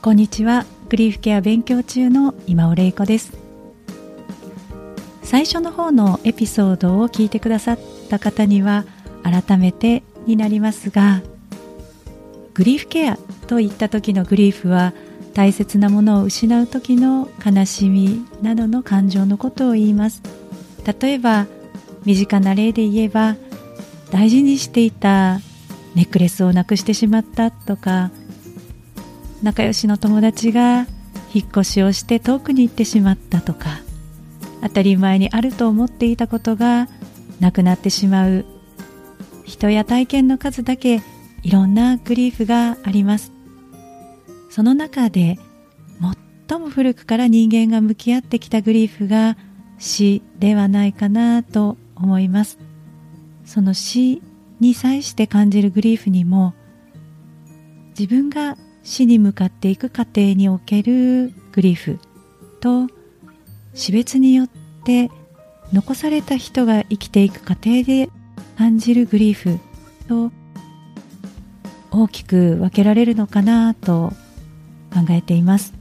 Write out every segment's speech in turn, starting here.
こんにちは。グリーフケア勉強中の今尾玲子です。最初の方のエピソードを聞いてくださった方には改めてになりますがグリーフケアといった時のグリーフは大切なものを失う時の悲しみなどの感情のことを言います。例えば身近な例で言えば大事にしていたネックレスをなくしてしまったとか仲良しの友達が引っ越しをして遠くに行ってしまったとか当たり前にあると思っていたことがなくなってしまう。人や体験の数だけいろんなグリーフがあります。その中で最も古くから人間が向き合ってきたグリーフが死ではないかなと思います。その死に際して感じるグリーフにも自分が死に向かっていく過程におけるグリーフと死別によって残された人が生きていく過程で感じるグリーフと大きく分けられるのかなと考えています。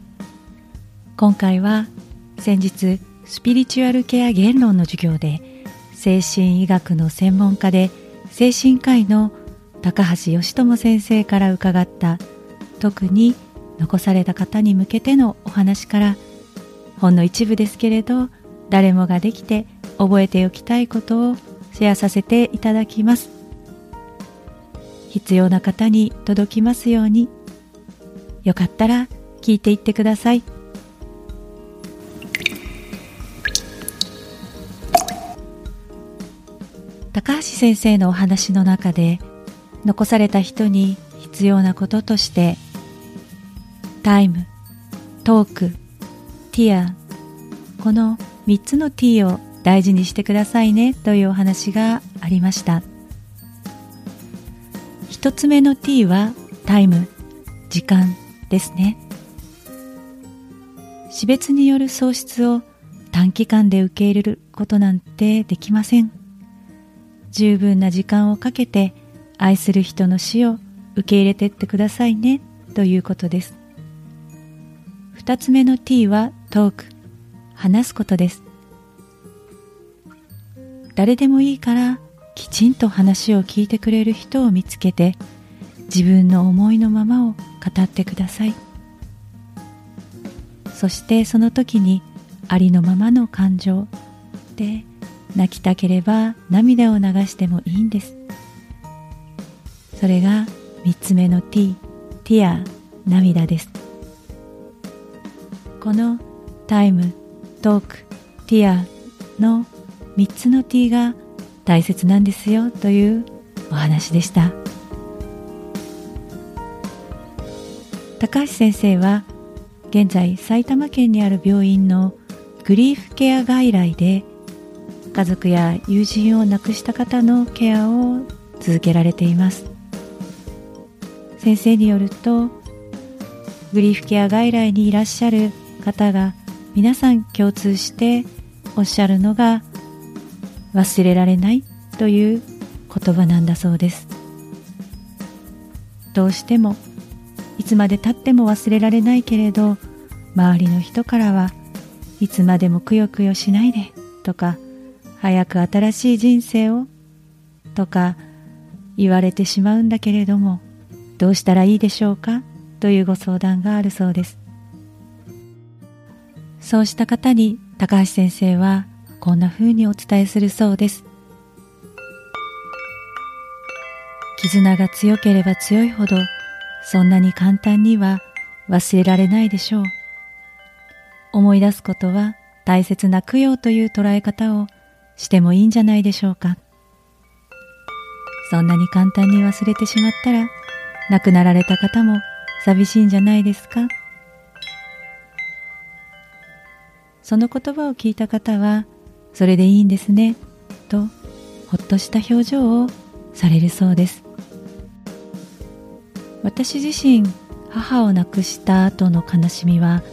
今回は先日スピリチュアルケア言論の授業で精神医学の専門家で精神科医の高橋義智先生から伺った特に残された方に向けてのお話からほんの一部ですけれど誰もができて覚えておきたいことをシェアさせていただきます。必要な方に届きますように。よかったら聞いていってください。高橋先生のお話の中で残された人に必要なこととしてタイムトークティアこの3つの T を大事にしてくださいねというお話がありました。1つ目の T はタイム時間ですね。死別による喪失を短期間で受け入れることなんてできません。十分な時間をかけて愛する人の死を受け入れてってくださいねということです。二つ目の T はトーク。話すことです。誰でもいいからきちんと話を聞いてくれる人を見つけて自分の思いのままを語ってください。そしてその時にありのままの感情で泣きたければ涙を流してもいいんです。それが3つ目の T ティア涙です。このタイムトークティアの3つの T が大切なんですよというお話でした。高橋先生は現在埼玉県にある病院のグリーフケア外来で家族や友人を亡くした方のケアを続けられています。先生によるとグリーフケア外来にいらっしゃる方が皆さん共通しておっしゃるのが忘れられないという言葉なんだそうです。どうしてもいつまでたっても忘れられないけれど周りの人からはいつまでもくよくよしないでとか早く新しい人生をとか言われてしまうんだけれどもどうしたらいいでしょうかというご相談があるそうです。そうした方に高橋先生はこんな風にお伝えするそうです。絆が強ければ強いほどそんなに簡単には忘れられないでしょう。思い出すことは大切な供養という捉え方をしてもいいんじゃないでしょうか。そんなに簡単に忘れてしまったら亡くなられた方も寂しいんじゃないですか。その言葉を聞いた方はそれでいいんですねとほっとした表情をされるそうです。私自身母を亡くした後の悲しみは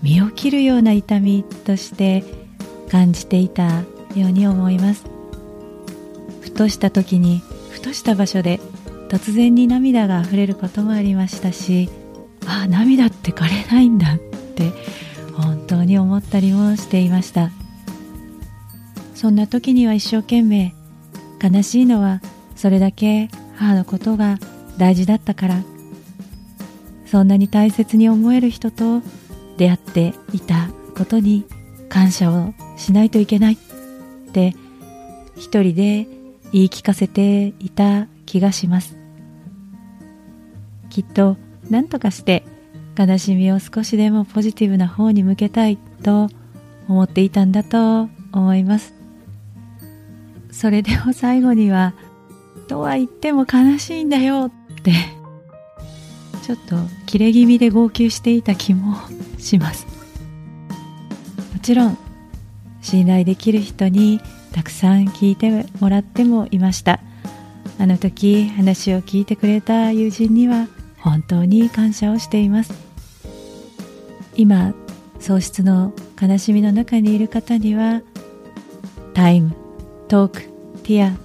身を切るような痛みとして感じていたように思います。ふとした時にふとした場所で突然に涙が溢れることもありましたしああ涙って枯れないんだって当に思ったりもしていました。そんな時には一生懸命悲しいのはそれだけ母のことが大事だったからそんなに大切に思える人と出会っていたことに感謝をしないといけないって一人で言い聞かせていた気がします。きっと何とかして悲しみを少しでもポジティブな方に向けたいと思っていたんだと思います。それでも最後にはとは言っても悲しいんだよってちょっと切れ気味で号泣していた気もします。もちろん信頼できる人にたくさん聞いてもらってもいました。あの時話を聞いてくれた友人には本当に感謝をしています。今喪失の悲しみの中にいる方にはタイムトークティア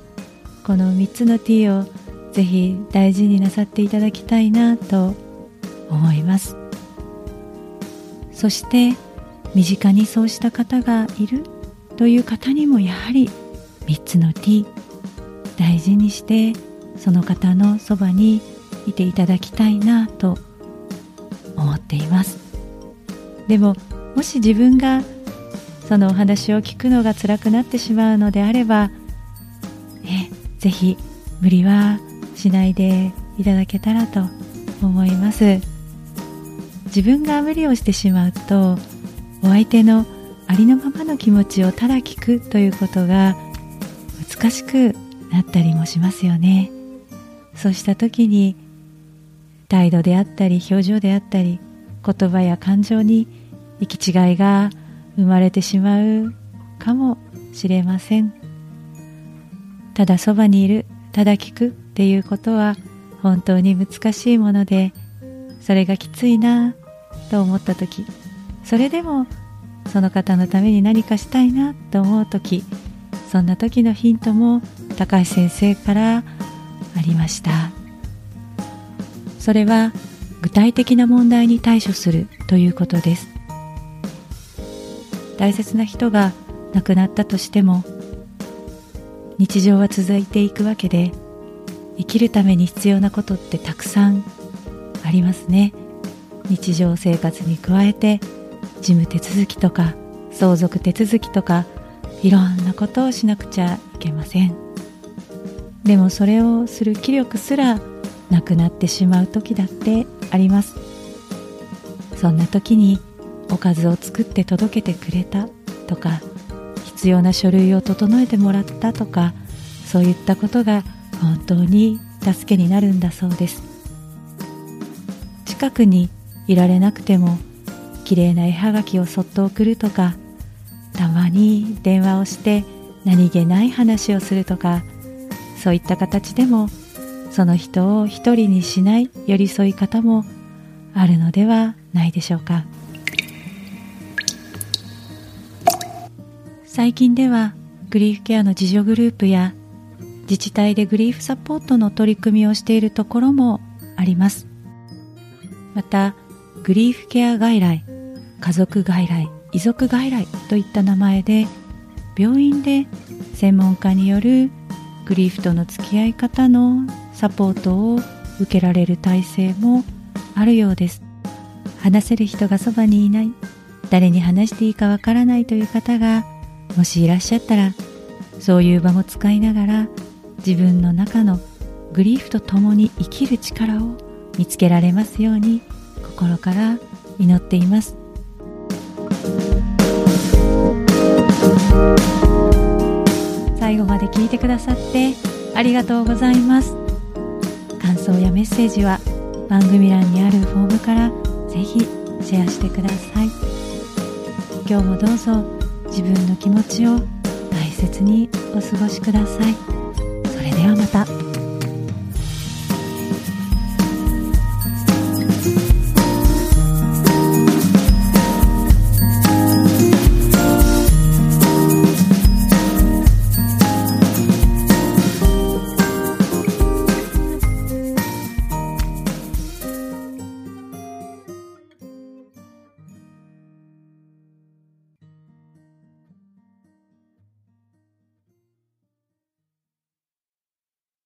この3つの T をぜひ大事になさっていただきたいなと思います。そして身近にそうした方がいるという方にもやはり3つの T 大事にしてその方のそばにいていただきたいなと思っています。でももし自分がそのお話を聞くのが辛くなってしまうのであればえぜひ無理はしないでいただけたらと思います。自分が無理をしてしまうとお相手のありのままの気持ちをただ聞くということが難しくなったりもしますよね。そうした時に態度であったり表情であったり言葉や感情に行き違いが生まれてしまうかもしれません。ただそばにいるただ聞くっていうことは本当に難しいものでそれがきついなと思った時それでもその方のために何かしたいなと思う時そんな時のヒントも高橋先生からありました。それは具体的な問題に対処するということです。大切な人が亡くなったとしても日常は続いていくわけで生きるために必要なことってたくさんありますね。日常生活に加えて事務手続きとか相続手続きとかいろんなことをしなくちゃいけません。でもそれをする気力すらなくなってしまう時だってあります。そんな時におかずを作って届けてくれたとか必要な書類を整えてもらったとかそういったことが本当に助けになるんだそうです。近くにいられなくても綺麗な絵はがきをそっと送るとかたまに電話をして何気ない話をするとかそういった形でもその人を一人にしない寄り添い方もあるのではないでしょうか。最近ではグリーフケアの自助グループや自治体でグリーフサポートの取り組みをしているところもあります。またグリーフケア外来家族外来遺族外来といった名前で病院で専門家によるグリーフとの付き合い方のサポートを受けられる体制もあるようです。話せる人がそばにいない。誰に話していいかわからないという方がもしいらっしゃったらそういう場も使いながら自分の中のグリーフと共に生きる力を見つけられますように心から祈っています。最後まで聞いてくださってありがとうございます。想やメッセージは番組欄にあるフォームからぜひシェアしてください今日もどうぞ自分の気持ちを大切にお過ごしくださいそれではまた。